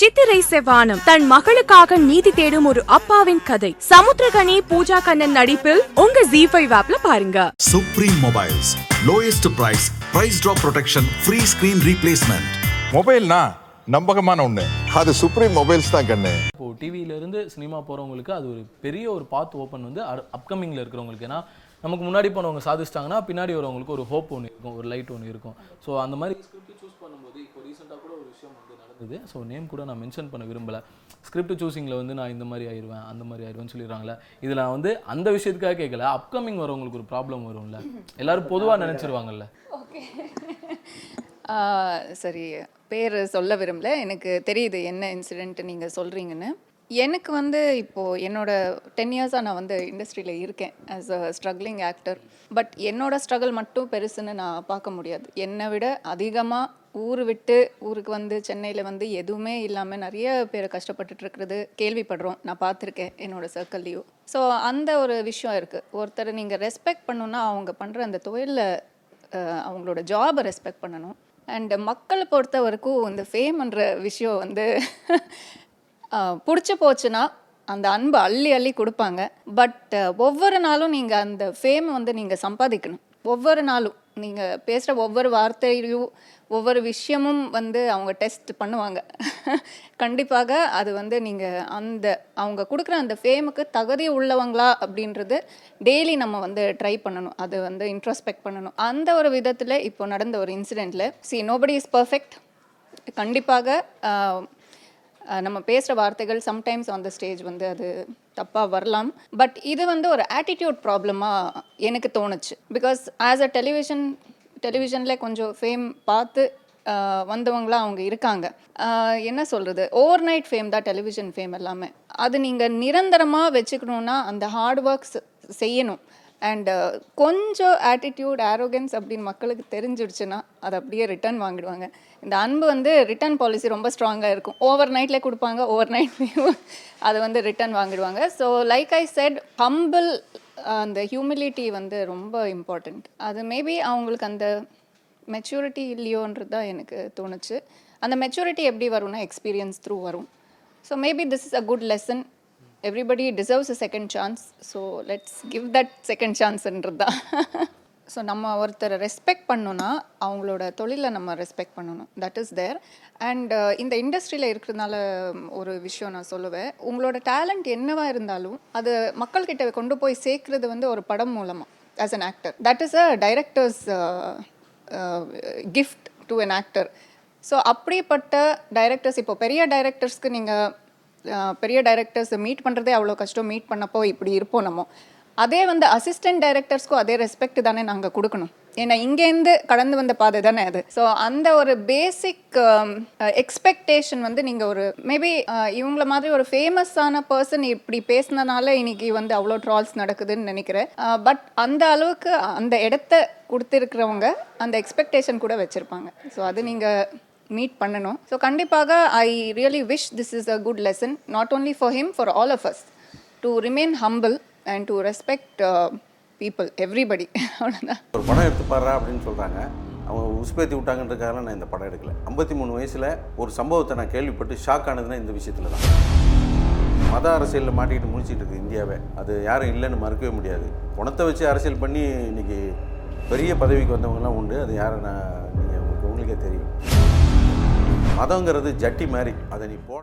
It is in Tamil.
சித்திரை செவ்வானம். தன் மகளுக்காக நீதி தேடும் ஒரு அப்பாவின் கதை. சமுத்திரகனி பூஜா கண்ணன் நடிப்பில் உங்க ஜி ஃபைவ் ஆப்ல பாருங்க. Supreme Mobiles. Lowest price, price drop protection, free screen replacement. மொபைல்னா நம்பகமான ஒண்ணு. அது சுப்ரீம் மொபைல்ஸ் தான் கண்ணு. இப்போது டிவியிலேருந்து சினிமா போகிறவங்களுக்கு அது ஒரு பெரிய ஒரு பாத் ஓப்பன் வந்து அப்கமிங்கில் இருக்கிறவங்களுக்கு. ஏன்னா நமக்கு முன்னாடி போனவங்க சாதிச்சிட்டாங்கன்னா பின்னாடி வரவங்களுக்கு ஒரு ஹோப் ஒன்று இருக்கும் ஒரு லைட் ஒன்று இருக்கும். ஸோ அந்த மாதிரி ஸ்கிரிப்ட் சூஸ் பண்ணும்போது இப்போ ரீசெண்டாக கூட விஷயம் வந்து நடந்தது. ஸோ நேம் கூட நான் மென்ஷன் பண்ண விரும்பலை. ஸ்கிரிப்ட் சூஸிங்கில் வந்து நான் இந்த மாதிரி ஆயிடுவேன் அந்த மாதிரி ஆயிடுவேன்னு சொல்லிடுறாங்களே. இதில் நான் வந்து அந்த விஷயத்துக்காக கேட்கல அப்கமிங் வரவங்களுக்கு ஒரு ப்ராப்ளம் வரும்ல. எல்லாரும் பொதுவாக நினச்சிருவாங்கல்ல. ஓகே சரி. பேர் சொல்ல விரும்பல. எனக்கு தெரியுது என்ன இன்சிடெண்ட் நீங்கள் சொல்கிறீங்கன்னு எனக்கு வந்து இப்போது என்னோட டென் இயர்ஸாக நான் வந்து இண்டஸ்ட்ரியில் இருக்கேன் as a struggling actor but என்னோட ஸ்ட்ரகிள் மட்டும் பெருசுன்னு நான் பார்க்க முடியாது. என்னை விட அதிகமாக ஊர் விட்டு ஊருக்கு வந்து சென்னையில் வந்து எதுவுமே இல்லாமல் நிறைய பேர் கஷ்டப்பட்டுட்டு இருக்கிறது கேள்விப்படுறோம். நான் பார்த்துருக்கேன் என்னோட சர்க்கிள்லேயும் ஸோ அந்த ஒரு விஷயம் இருக்குது ஒருத்தரை நீங்கள் ரெஸ்பெக்ட் பண்ணணுன்னா அவங்க பண்ணுற அந்த தொழிலில் அவங்களோட ஜாபை ரெஸ்பெக்ட் பண்ணணும். அண்டு மக்களை பொறுத்த வரைக்கும் இந்த ஃபேம்ன்ற விஷயம் வந்து பிடிச்சி போச்சுன்னா அந்த அன்பை அள்ளி அள்ளி கொடுப்பாங்க. பட் ஒவ்வொரு நாளும் நீங்கள் அந்த ஃபேம் வந்து நீங்கள் சம்பாதிக்கணும். ஒவ்வொரு நாளும் நீங்கள் பேசுகிற ஒவ்வொரு வார்த்தையிலையும் ஒவ்வொரு விஷயமும் வந்து அவங்க டெஸ்ட் பண்ணுவாங்க. கண்டிப்பாக அது வந்து நீங்கள் அந்த அவங்க கொடுக்குற அந்த ஃபேமுக்கு தகுதி உள்ளவங்களா அப்படின்றது டெய்லி நம்ம வந்து ட்ரை பண்ணணும். அது வந்து இன்ட்ரோஸ்பெக்ட் பண்ணணும். அந்த ஒரு விதத்தில் இப்போ நடந்த ஒரு இன்சிடெண்ட்டில் சி நோபடி இஸ் பர்ஃபெக்ட் கண்டிப்பாக நம்ம பேசுகிற வார்த்தைகள் சம்டைம்ஸ் அந்த ஸ்டேஜ் வந்து அது தப்பாக வரலாம். பட் இது வந்து ஒரு ஆட்டிடியூட் ப்ராப்ளமாக எனக்கு தோணுச்சு. பிகாஸ் ஆஸ் அ டெலிவிஷன் டெலிவிஷனில் கொஞ்சம் ஃபேம் பார்த்து வந்தவங்களாம் அவங்க இருக்காங்க. என்ன சொல்கிறது ஓவர் நைட் ஃபேம் தான் டெலிவிஷன் ஃபேம் எல்லாமே. அது நீங்கள் நிரந்தரமாக வச்சுக்கணுன்னா அந்த ஹார்ட் ஒர்க்ஸ் செய்யணும். அண்டு uh, கொஞ்சம் ஆட்டிடியூட் ஆரோகன்ஸ் அப்படின்னு மக்களுக்கு தெரிஞ்சிடுச்சுன்னா அதை அப்படியே ரிட்டர்ன் வாங்கிடுவாங்க. இந்த அன்பு வந்து ரிட்டர்ன் பாலிசி ரொம்ப ஸ்ட்ராங்காக இருக்கும். ஓவர் நைட்டில் கொடுப்பாங்க ஓவர் நைட்லேயும் அதை வந்து ரிட்டர்ன் வாங்கிடுவாங்க. So like I said humble அந்த ஹியூமிலிட்டி வந்து ரொம்ப இம்பார்ட்டண்ட் அது மேபி அவங்களுக்கு அந்த மெச்சூரிட்டி இல்லையோன்றது தான் எனக்கு தோணுச்சு. அந்த மெச்சூரிட்டி எப்படி வரும்னா எக்ஸ்பீரியன்ஸ் த்ரூ வரும். So maybe this is a good lesson everybody deserves a second chance so let's give that second சான்ஸ்ன்றது தான் ஸோ நம்ம ஒருத்தரை ரெஸ்பெக்ட் பண்ணோன்னா அவங்களோட தொழிலை நம்ம ரெஸ்பெக்ட் பண்ணணும். தட் இஸ் தேர் அண்ட் இந்த இண்டஸ்ட்ரியில் இருக்கிறதுனால ஒரு விஷயம் நான் சொல்லுவேன். உங்களோட டேலண்ட் என்னவா இருந்தாலும் அது மக்கள்கிட்ட கொண்டு போய் சேர்க்குறது வந்து ஒரு படம் மூலமாக as an actor that is a director's gift to an actor so அப்படிப்பட்ட டைரக்டர்ஸ் இப்போ பெரிய டைரக்டர்ஸ்க்கு நீங்கள் பெரிய டைரக்டர்ஸ் மீட் பண்ணுறதே அவ்வளோ கஷ்டம். மீட் பண்ணப்போ இப்படி இருப்போம் நம்ம. அதே வந்து அசிஸ்டன்ட் டைரக்டர்ஸ்க்கும் அதே ரெஸ்பெக்ட் தானே நாங்கள் கொடுக்கணும். ஏன்னா இங்கேருந்து கடந்து வந்த பாதை தானே அது. ஸோ அந்த ஒரு பேசிக் எக்ஸ்பெக்டேஷன் um, வந்து நீங்கள் ஒரு மேபி இவங்கள மாதிரி ஒரு ஃபேமஸான பர்சன் இப்படி பேசினனால இன்னைக்கு வந்து அவ்வளோ ட்ரால்ஸ் நடக்குதுன்னு நினைக்கிறேன். பட் அந்த அளவுக்கு அந்த இடத்த கொடுத்துருக்கிறவங்க அந்த எக்ஸ்பெக்டேஷன் கூட வச்சுருப்பாங்க. ஸோ அது நீங்கள் மீட் பண்ணணும். ஸோ கண்டிப்பாக I really wish this is a good lesson not only for him for all of us to remain humble and to respect people everybody அவ்வளோதான் ஒரு படம் எடுத்து பாரு அப்படின்னு சொல்கிறாங்க அவங்க உஸ்பேத்தி விட்டாங்கன்றதுக்காக நான் இந்த படம் எடுக்கல. ஐம்பத்தி மூணு வயசில் ஒரு சம்பவத்தை நான் கேள்விப்பட்டு ஷாக் ஆனதுன்னா இந்த விஷயத்தில் தான். மத அரசியலில் மாட்டிக்கிட்டு முடிச்சிட்டு இருக்கு இந்தியாவே. அது யாரும் இல்லைன்னு மறுக்கவே முடியாது. பணத்தை வச்சு அரசியல் பண்ணி இன்னைக்கு பெரிய பதவிக்கு வந்தவங்கலாம் உண்டு. அது யாரை நான் நீங்கள் உங்களுக்கு உங்களுக்கே தெரியும். மதங்கிறது ஜட்டி மாதிரி. அதை நீ போ